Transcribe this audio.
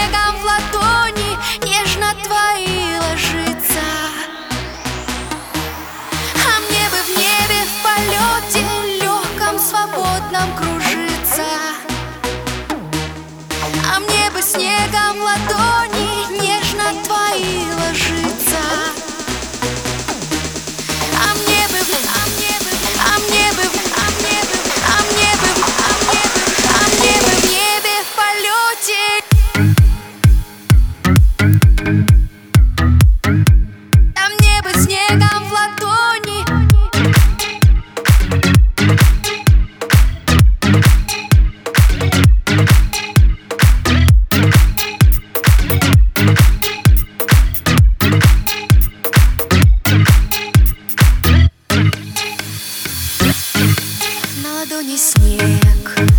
снегом в ладони Нежно твои ложится. А мне бы в небе в полете Легком свободном круге не снег.